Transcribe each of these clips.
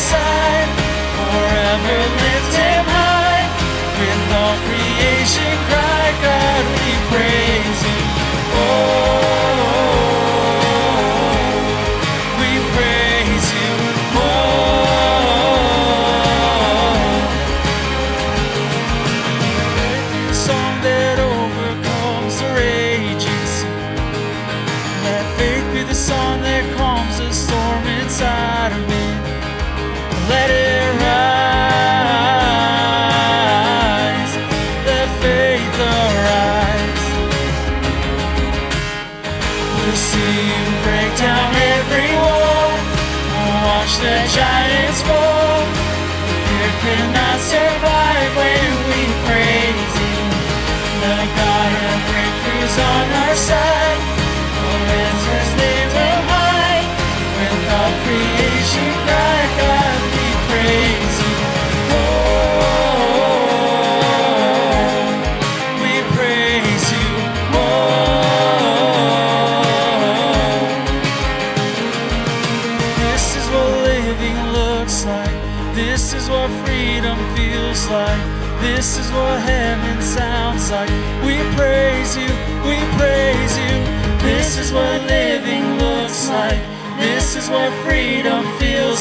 side forever.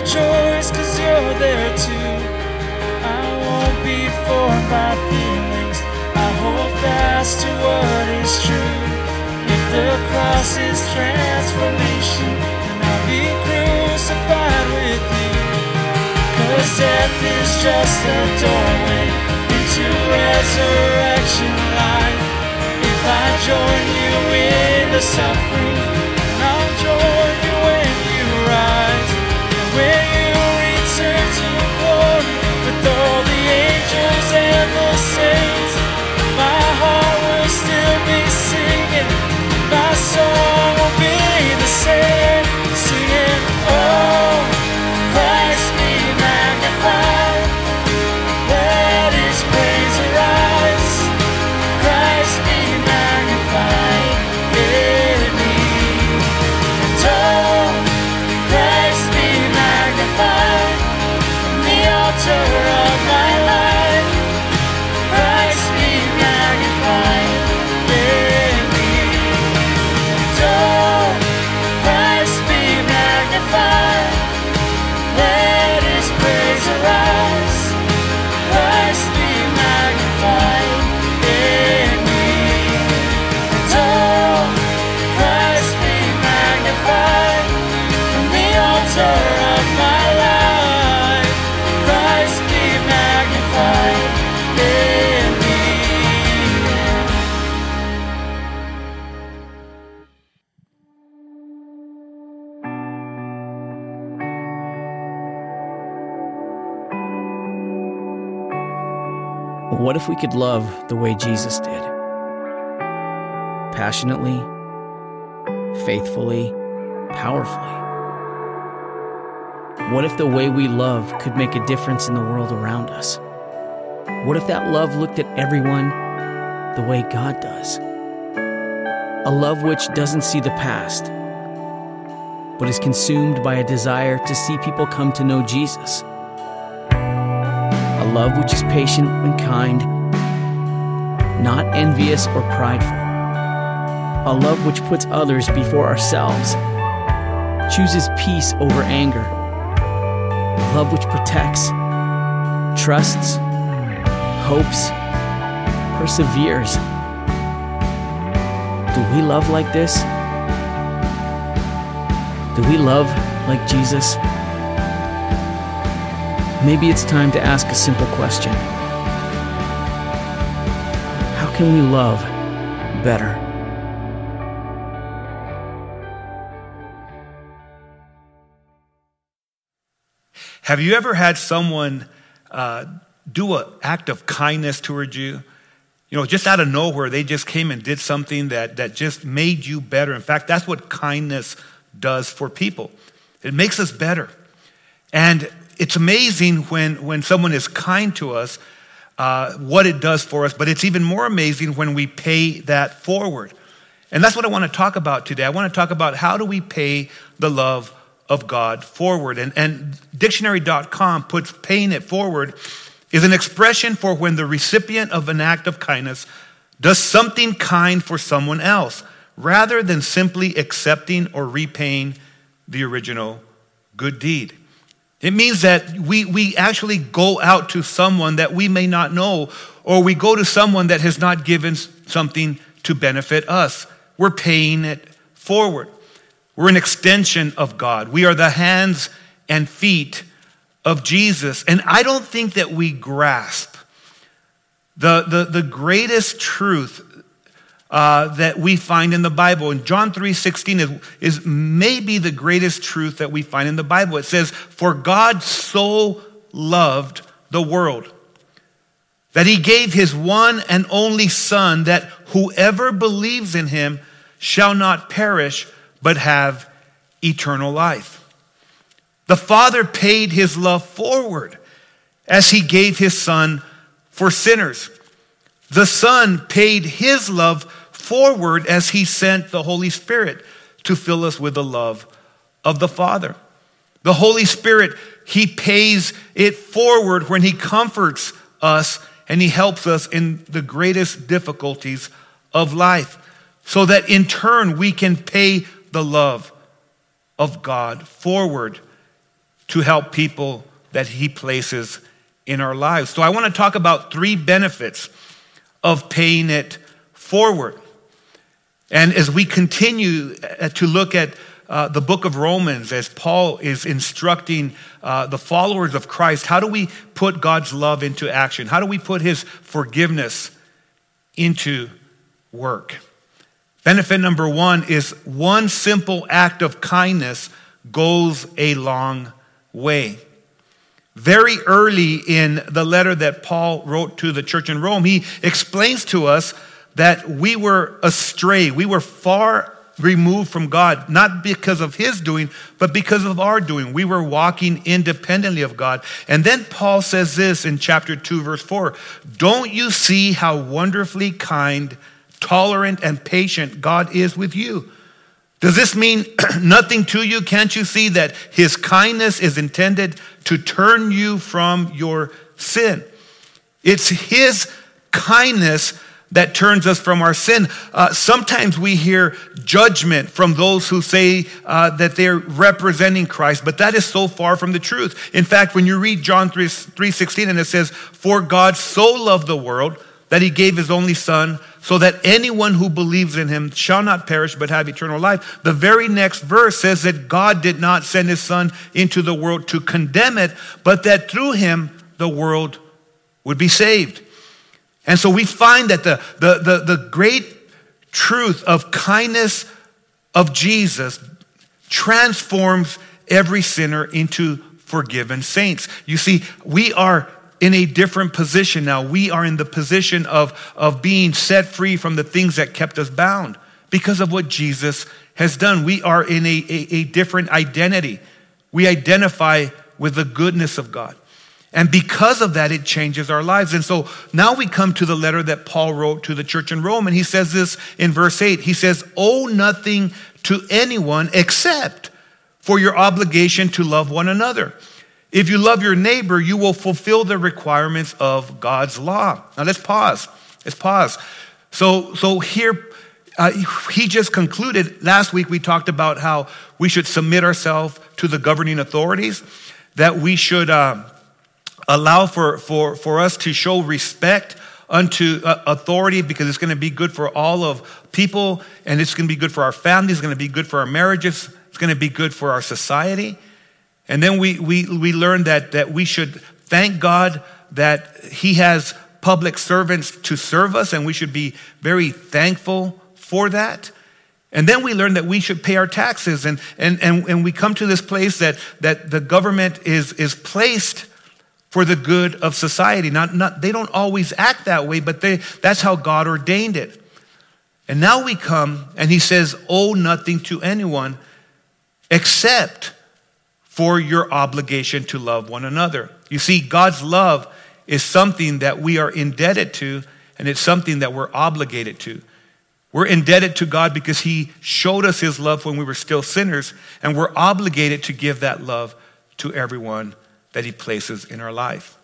rejoice cause you're there too. I won't be for my feelings. I hold fast to what is true. If the cross is transformation, then I'll be crucified with you. Cause death is just a doorway into resurrection life. If I join you in the suffering, I'll join you return to glory with all the angels and the saints? My heart will still be singing my song. What if we could love the way Jesus did? Passionately, faithfully, powerfully. What if the way we love could make a difference in the world around us? What if that love looked at everyone the way God does? A love which doesn't see the past, but is consumed by a desire to see people come to know Jesus Love which is patient and kind, not envious or prideful. A love which puts others before ourselves, chooses peace over anger. A love which protects, trusts, hopes, perseveres. Do we love like this? Do we love like Jesus? Maybe it's time to ask a simple question How can we love better? Have you ever had someone uh, do an act of kindness towards you? You know, just out of nowhere, they just came and did something that, that just made you better. In fact, that's what kindness does for people. It makes us better. And it's amazing when, when someone is kind to us, uh, what it does for us, but it's even more amazing when we pay that forward. And that's what I want to talk about today. I want to talk about how do we pay the love of God forward. And, and dictionary.com puts paying it forward is an expression for when the recipient of an act of kindness does something kind for someone else rather than simply accepting or repaying the original good deed. It means that we, we actually go out to someone that we may not know, or we go to someone that has not given something to benefit us. We're paying it forward. We're an extension of God. We are the hands and feet of Jesus. And I don't think that we grasp the, the, the greatest truth uh, that we find in the Bible. And John 3.16 is, is maybe the greatest truth that we find in the Bible. It says, For God so loved the world that he gave his one and only Son, that whoever believes in him shall not perish, but have eternal life. The Father paid his love forward as he gave his Son for sinners. The Son paid his love forward as he sent the Holy Spirit to fill us with the love of the Father. The Holy Spirit, he pays it forward when he comforts us and he helps us in the greatest difficulties of life so that in turn we can pay the love of God forward to help people that he places in our lives. So I want to talk about three benefits of paying it forward. And as we continue uh, to look at uh, the book of Romans, as Paul is instructing uh, the followers of Christ, how do we put God's love into action? How do we put his forgiveness into work? Benefit number one is one simple act of kindness goes a long way. Very early in the letter that Paul wrote to the church in Rome, he explains to us that we were astray. We were far removed from God, not because of his doing, but because of our doing. We were walking independently of God. And then Paul says this in chapter 2, verse 4 Don't you see how wonderfully kind, tolerant, and patient God is with you? Does this mean nothing to you? Can't you see that his kindness is intended to turn you from your sin? It's his kindness that turns us from our sin. Uh, sometimes we hear judgment from those who say uh, that they're representing Christ, but that is so far from the truth. In fact, when you read John 3, 3.16 and it says, For God so loved the world that he gave his only son so that anyone who believes in him shall not perish but have eternal life. The very next verse says that God did not send his son into the world to condemn it, but that through him the world would be saved. And so we find that the, the, the, the great truth of kindness of Jesus transforms every sinner into forgiven saints. You see, we are in a different position now. We are in the position of, of being set free from the things that kept us bound because of what Jesus has done. We are in a, a, a different identity. We identify with the goodness of God. And because of that, it changes our lives. And so now we come to the letter that Paul wrote to the church in Rome. And he says this in verse 8 He says, Owe nothing to anyone except for your obligation to love one another. If you love your neighbor, you will fulfill the requirements of God's law. Now let's pause. Let's pause. So, so here, uh, he just concluded. Last week we talked about how we should submit ourselves to the governing authorities, that we should. Uh, allow for, for, for us to show respect unto uh, authority because it's going to be good for all of people and it's going to be good for our families, it's going to be good for our marriages, it's going to be good for our society. And then we, we, we learned that, that we should thank God that He has public servants to serve us, and we should be very thankful for that. And then we learned that we should pay our taxes, and, and, and, and we come to this place that, that the government is, is placed for the good of society. Not, not, they don't always act that way, but they, that's how God ordained it. And now we come, and he says, Owe nothing to anyone except for your obligation to love one another. You see, God's love is something that we are indebted to, and it's something that we're obligated to. We're indebted to God because He showed us His love when we were still sinners, and we're obligated to give that love to everyone that He places in our life.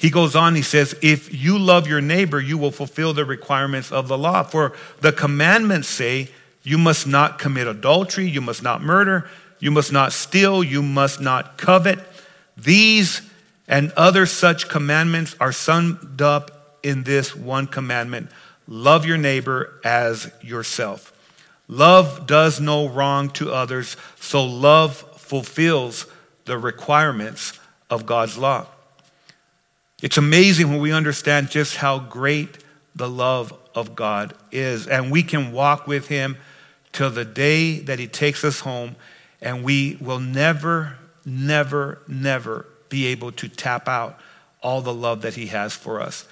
He goes on, he says, If you love your neighbor, you will fulfill the requirements of the law. For the commandments say, You must not commit adultery, you must not murder, you must not steal, you must not covet. These and other such commandments are summed up in this one commandment love your neighbor as yourself. Love does no wrong to others, so love fulfills the requirements of God's law. It's amazing when we understand just how great the love of God is. And we can walk with Him till the day that He takes us home, and we will never, never, never be able to tap out all the love that He has for us.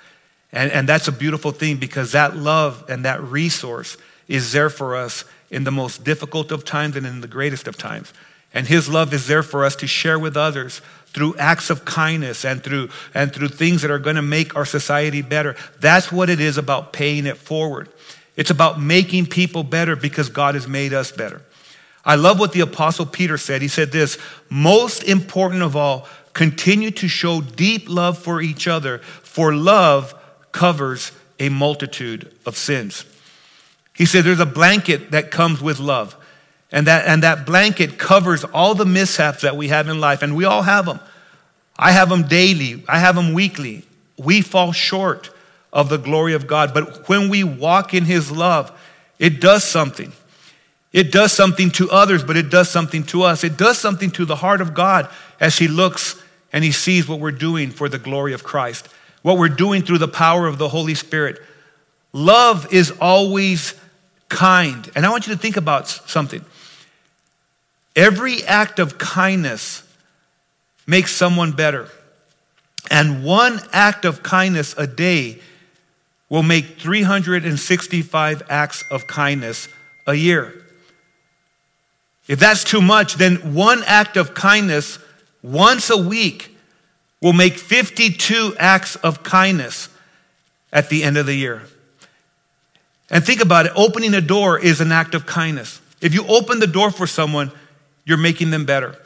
And, and that's a beautiful thing because that love and that resource is there for us in the most difficult of times and in the greatest of times. And His love is there for us to share with others through acts of kindness and through, and through things that are going to make our society better. That's what it is about paying it forward. It's about making people better because God has made us better. I love what the Apostle Peter said. He said this most important of all, continue to show deep love for each other, for love covers a multitude of sins. He said there's a blanket that comes with love. And that, and that blanket covers all the mishaps that we have in life, and we all have them. I have them daily, I have them weekly. We fall short of the glory of God, but when we walk in His love, it does something. It does something to others, but it does something to us. It does something to the heart of God as He looks and He sees what we're doing for the glory of Christ, what we're doing through the power of the Holy Spirit. Love is always kind. And I want you to think about something. Every act of kindness makes someone better. And one act of kindness a day will make 365 acts of kindness a year. If that's too much, then one act of kindness once a week will make 52 acts of kindness at the end of the year. And think about it opening a door is an act of kindness. If you open the door for someone, you're making them better.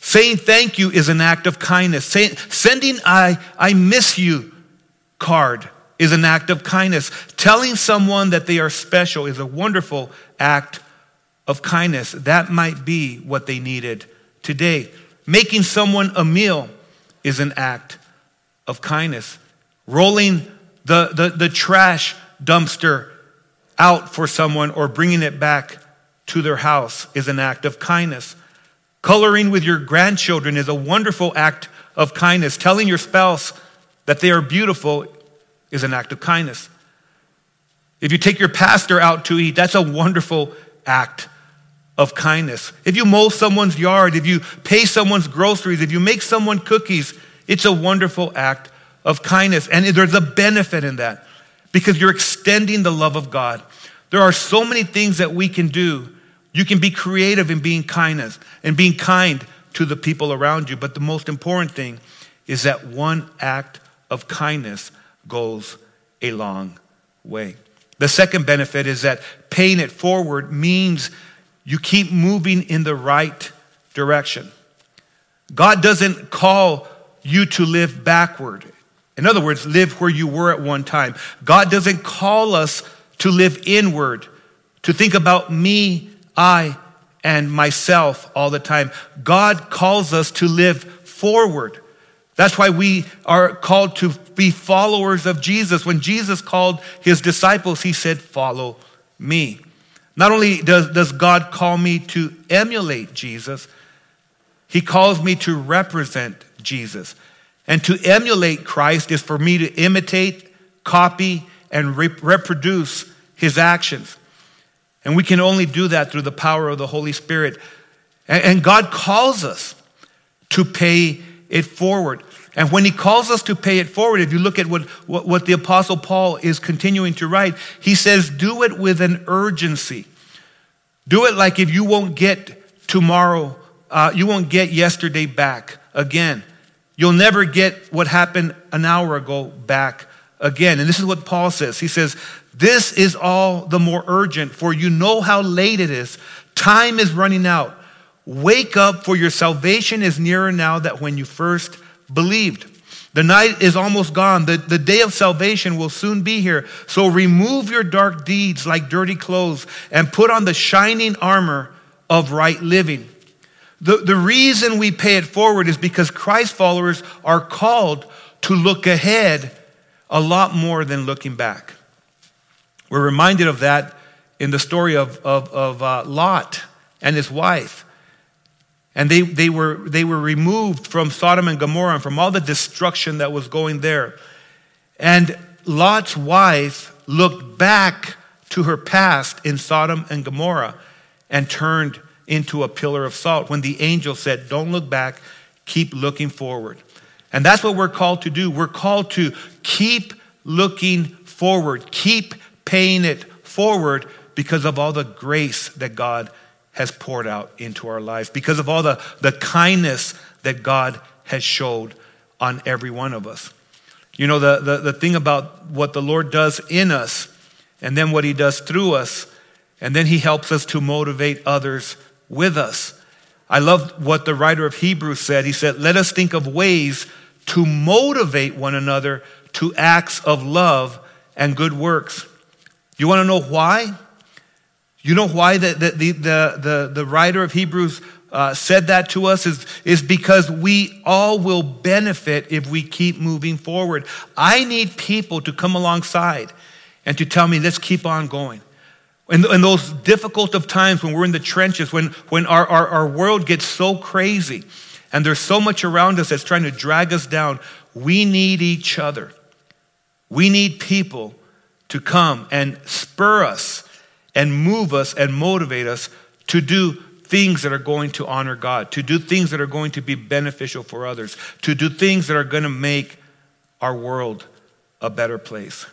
Saying thank you is an act of kindness. Sending I, I miss you card is an act of kindness. Telling someone that they are special is a wonderful act of kindness. That might be what they needed today. Making someone a meal is an act of kindness. Rolling the, the, the trash dumpster out for someone or bringing it back to their house is an act of kindness. Coloring with your grandchildren is a wonderful act of kindness. Telling your spouse that they are beautiful is an act of kindness. If you take your pastor out to eat, that's a wonderful act of kindness. If you mow someone's yard, if you pay someone's groceries, if you make someone cookies, it's a wonderful act of kindness. And there's a benefit in that because you're extending the love of God. There are so many things that we can do you can be creative in being kindness and being kind to the people around you. But the most important thing is that one act of kindness goes a long way. The second benefit is that paying it forward means you keep moving in the right direction. God doesn't call you to live backward. In other words, live where you were at one time. God doesn't call us to live inward, to think about me, I, and myself all the time. God calls us to live forward. That's why we are called to be followers of Jesus. When Jesus called his disciples, he said, Follow me. Not only does, does God call me to emulate Jesus, he calls me to represent Jesus. And to emulate Christ is for me to imitate, copy, and re- reproduce his actions. And we can only do that through the power of the Holy Spirit. And, God calls us to pay it forward. And when he calls us to pay it forward, if you look at what, what, what, the Apostle Paul is continuing to write, he says, do it with an urgency. Do it like if you won't get tomorrow, uh, you won't get yesterday back again. You'll never get what happened an hour ago back again. And this is what Paul says. He says, This is all the more urgent, for you know how late it is. Time is running out. Wake up, for your salvation is nearer now than when you first believed. The night is almost gone. The, the day of salvation will soon be here. So remove your dark deeds like dirty clothes and put on the shining armor of right living. The, the reason we pay it forward is because Christ followers are called to look ahead a lot more than looking back. We're reminded of that in the story of, of, of uh, Lot and his wife. And they, they, were, they were removed from Sodom and Gomorrah and from all the destruction that was going there. And Lot's wife looked back to her past in Sodom and Gomorrah and turned into a pillar of salt when the angel said, Don't look back, keep looking forward. And that's what we're called to do. We're called to keep looking forward, keep paying it forward because of all the grace that God has poured out into our lives, because of all the, the kindness that God has showed on every one of us. You know, the, the, the thing about what the Lord does in us and then what he does through us, and then he helps us to motivate others with us. I love what the writer of Hebrews said. He said, Let us think of ways to motivate one another to acts of love and good works. You want to know why? You know why the, the, the, the, the writer of Hebrews uh, said that to us is, is because we all will benefit if we keep moving forward. I need people to come alongside and to tell me, let's keep on going. In, those difficult of times when we're in the trenches, when, when our, our, our world gets so crazy and there's so much around us that's trying to drag us down, we need each other. We need people to come and spur us and move us and motivate us to do things that are going to honor God, to do things that are going to be beneficial for others, to do things that are going to make our world a better place.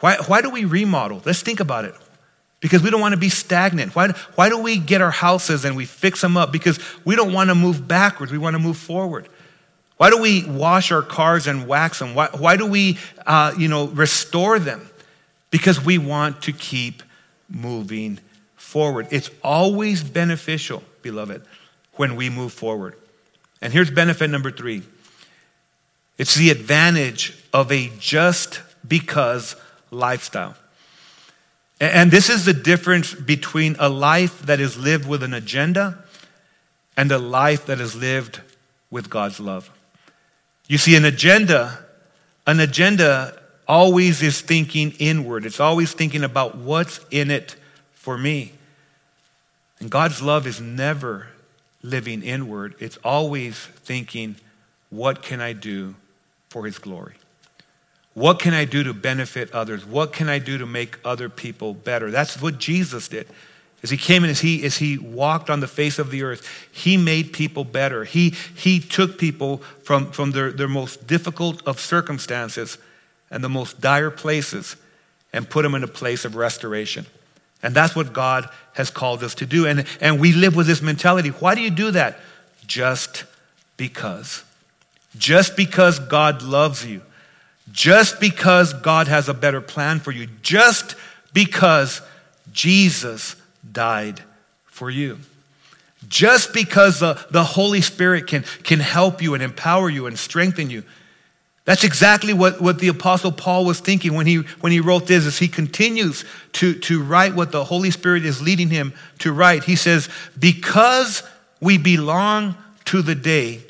Why, why do we remodel? Let's think about it. Because we don't want to be stagnant. Why, why do we get our houses and we fix them up? Because we don't want to move backwards, we want to move forward. Why do we wash our cars and wax them? Why, why do we, uh, you know, restore them? because we want to keep moving forward. It's always beneficial, beloved, when we move forward. And here's benefit number three it's the advantage of a just because lifestyle. And this is the difference between a life that is lived with an agenda and a life that is lived with God's love. You see, an agenda, an agenda always is thinking inward. It's always thinking about what's in it for me. And God's love is never living inward, it's always thinking, what can I do for His glory? What can I do to benefit others? What can I do to make other people better? That's what Jesus did. As he came and as he, as he walked on the face of the earth, he made people better. He, he took people from, from their, their most difficult of circumstances and the most dire places and put them in a place of restoration. And that's what God has called us to do. And, and we live with this mentality. Why do you do that? just because. Just because God loves you. Just because God has a better plan for you. Just because Jesus died for you. Just because the, the Holy Spirit can, can help you and empower you and strengthen you. That's exactly what, what the Apostle Paul was thinking when he, when he wrote this, as he continues to, to write what the Holy Spirit is leading him to write. He says, Because we belong to the day,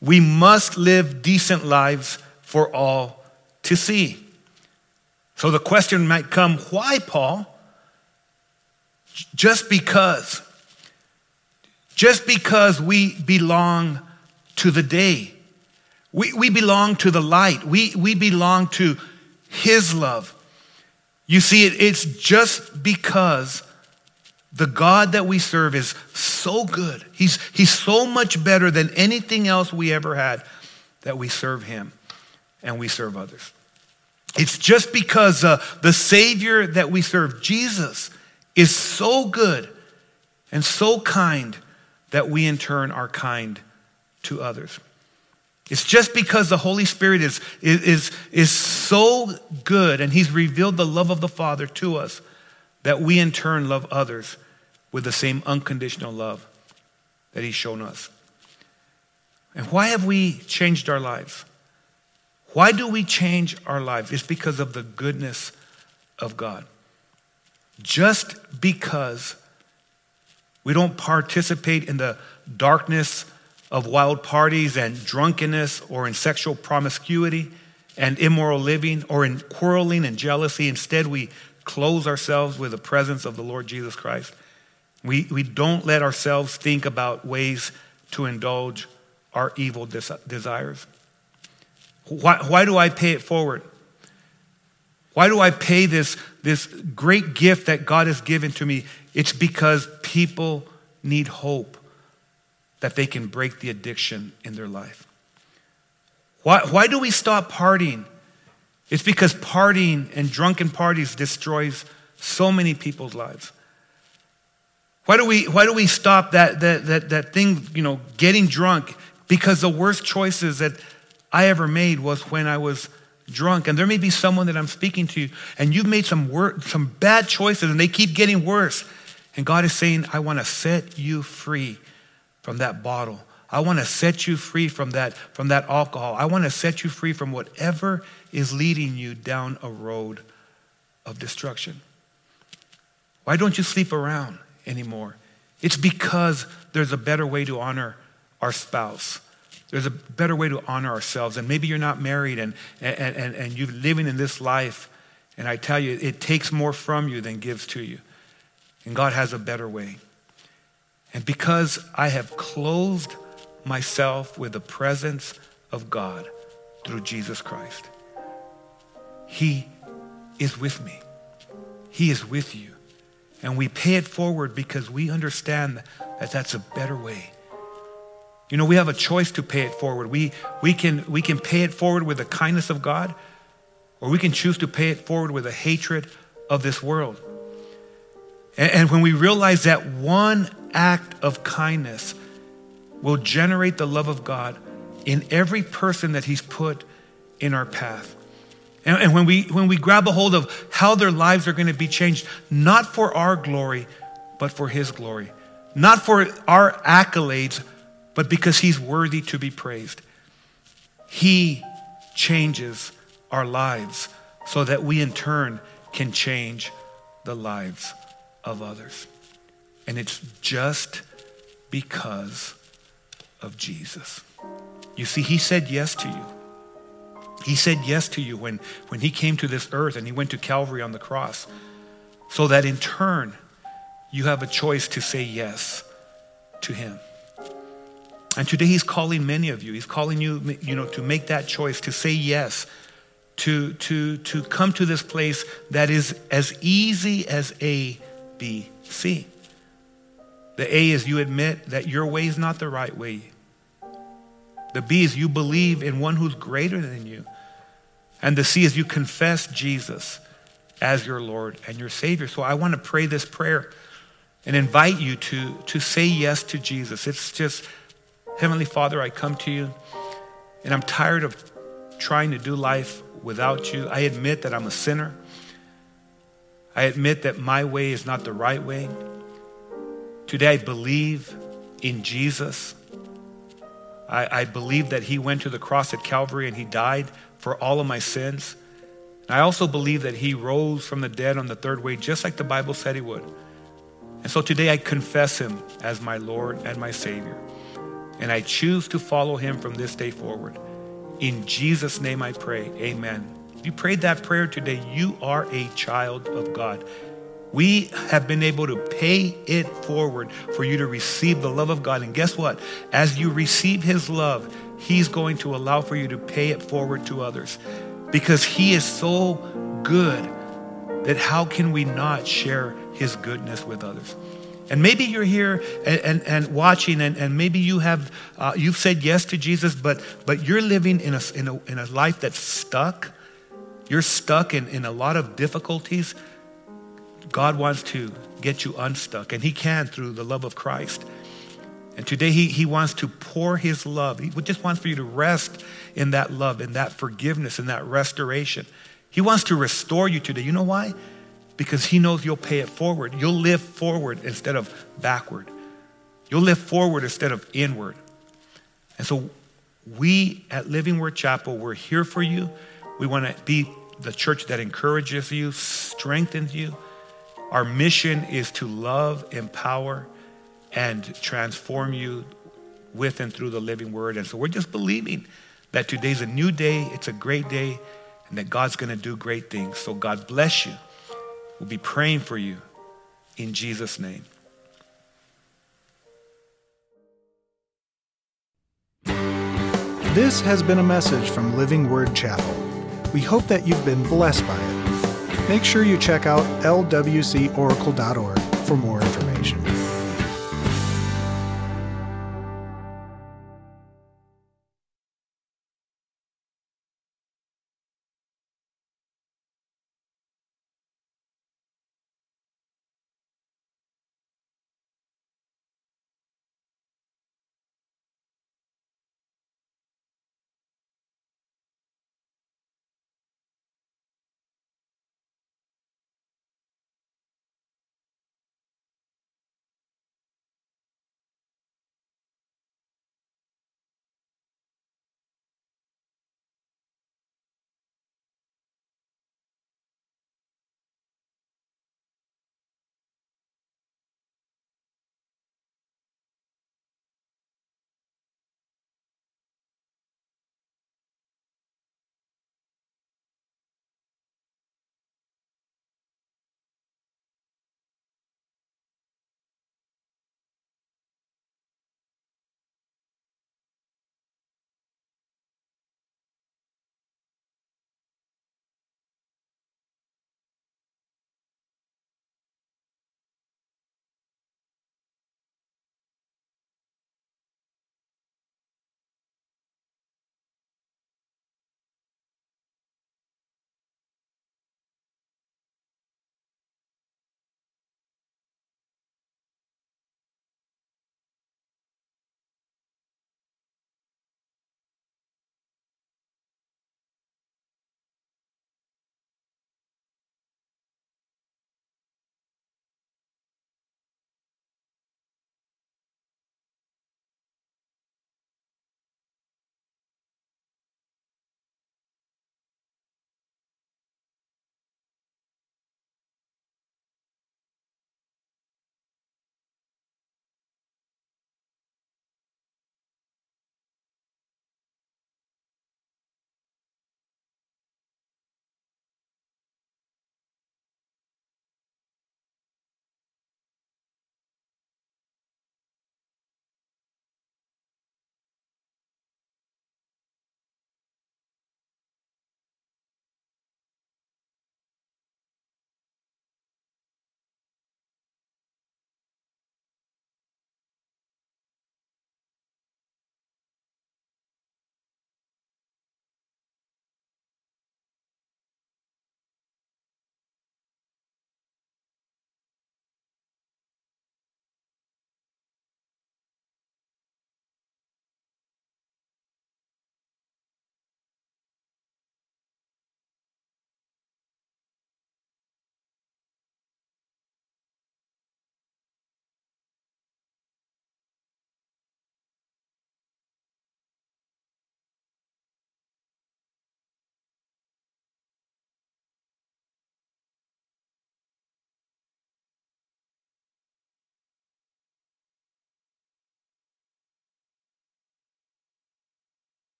we must live decent lives for all to see. So the question might come why, Paul? Just because. Just because we belong to the day. We, we belong to the light. We, we belong to His love. You see, it, it's just because the God that we serve is so good. He's, he's so much better than anything else we ever had that we serve Him and we serve others. It's just because uh, the Savior that we serve, Jesus, is so good and so kind that we in turn are kind to others. It's just because the Holy Spirit is, is, is so good and He's revealed the love of the Father to us that we in turn love others with the same unconditional love that He's shown us. And why have we changed our lives? Why do we change our lives? It's because of the goodness of God. Just because we don't participate in the darkness of wild parties and drunkenness or in sexual promiscuity and immoral living or in quarreling and jealousy. Instead, we clothe ourselves with the presence of the Lord Jesus Christ. We, we don't let ourselves think about ways to indulge our evil des- desires. Why, why do I pay it forward? Why do I pay this, this great gift that God has given to me? It's because people need hope that they can break the addiction in their life. Why, why do we stop partying? It's because partying and drunken parties destroys so many people's lives. Why do we, why do we stop that, that, that, that thing, you know, getting drunk? Because the worst choices that I ever made was when I was drunk. And there may be someone that I'm speaking to, and you've made some, wor- some bad choices, and they keep getting worse. And God is saying, I want to set you free from that bottle. I want to set you free from that, from that alcohol. I want to set you free from whatever is leading you down a road of destruction. Why don't you sleep around anymore? It's because there's a better way to honor our spouse. There's a better way to honor ourselves. And maybe you're not married and, and, and, and you're living in this life. And I tell you, it takes more from you than gives to you. And God has a better way. And because I have clothed myself with the presence of God through Jesus Christ, He is with me. He is with you. And we pay it forward because we understand that that's a better way. You know, we have a choice to pay it forward. We, we, can, we can pay it forward with the kindness of God, or we can choose to pay it forward with a hatred of this world. And, and when we realize that one act of kindness will generate the love of God in every person that He's put in our path. And, and when, we, when we grab a hold of how their lives are going to be changed, not for our glory, but for His glory, not for our accolades, but because He's worthy to be praised. He changes our lives so that we in turn can change the lives of others. And it's just because of Jesus. You see, He said yes to you. He said yes to you when, when He came to this earth and He went to Calvary on the cross, so that in turn, you have a choice to say yes to Him. And today He's calling many of you. He's calling you, you know, to make that choice, to say yes, to, to, to come to this place that is as easy as A, B, C. The A is you admit that your way is not the right way. The B is you believe in one who's greater than you. And the C is you confess Jesus as your Lord and your Savior. So I want to pray this prayer and invite you to, to say yes to Jesus. It's just Heavenly Father, I come to you and I'm tired of trying to do life without you. I admit that I'm a sinner. I admit that my way is not the right way. Today I believe in Jesus. I, I, believe that he went to the cross at Calvary and he died for all of my sins. And I also believe that he rose from the dead on the third way, just like the Bible said he would. And so today I confess him as my Lord and my Savior. And I choose to follow him from this day forward. In Jesus' name I pray. Amen. If you prayed that prayer today, you are a child of God. We have been able to pay it forward for you to receive the love of God. And guess what? As you receive His love, He's going to allow for you to pay it forward to others because He is so good that how can we not share His goodness with others? And maybe you're here and, and, and watching, and, and maybe you have uh, you've said yes to Jesus, but but you're living in a, in a, in a life that's stuck. You're stuck in, in a lot of difficulties. God wants to get you unstuck, and He can through the love of Christ. And today he, he wants to pour his love. He just wants for you to rest in that love, in that forgiveness, in that restoration. He wants to restore you today. You know why? Because he knows you'll pay it forward. You'll live forward instead of backward. You'll live forward instead of inward. And so we at Living Word Chapel, we're here for you. We want to be the church that encourages you, strengthens you. Our mission is to love, empower, and transform you with and through the living word. And so we're just believing that today's a new day, it's a great day, and that God's going to do great things. So God bless you. We'll be praying for you in Jesus' name. This has been a message from Living Word Chapel. We hope that you've been blessed by it. Make sure you check out lwcoracle.org for more information.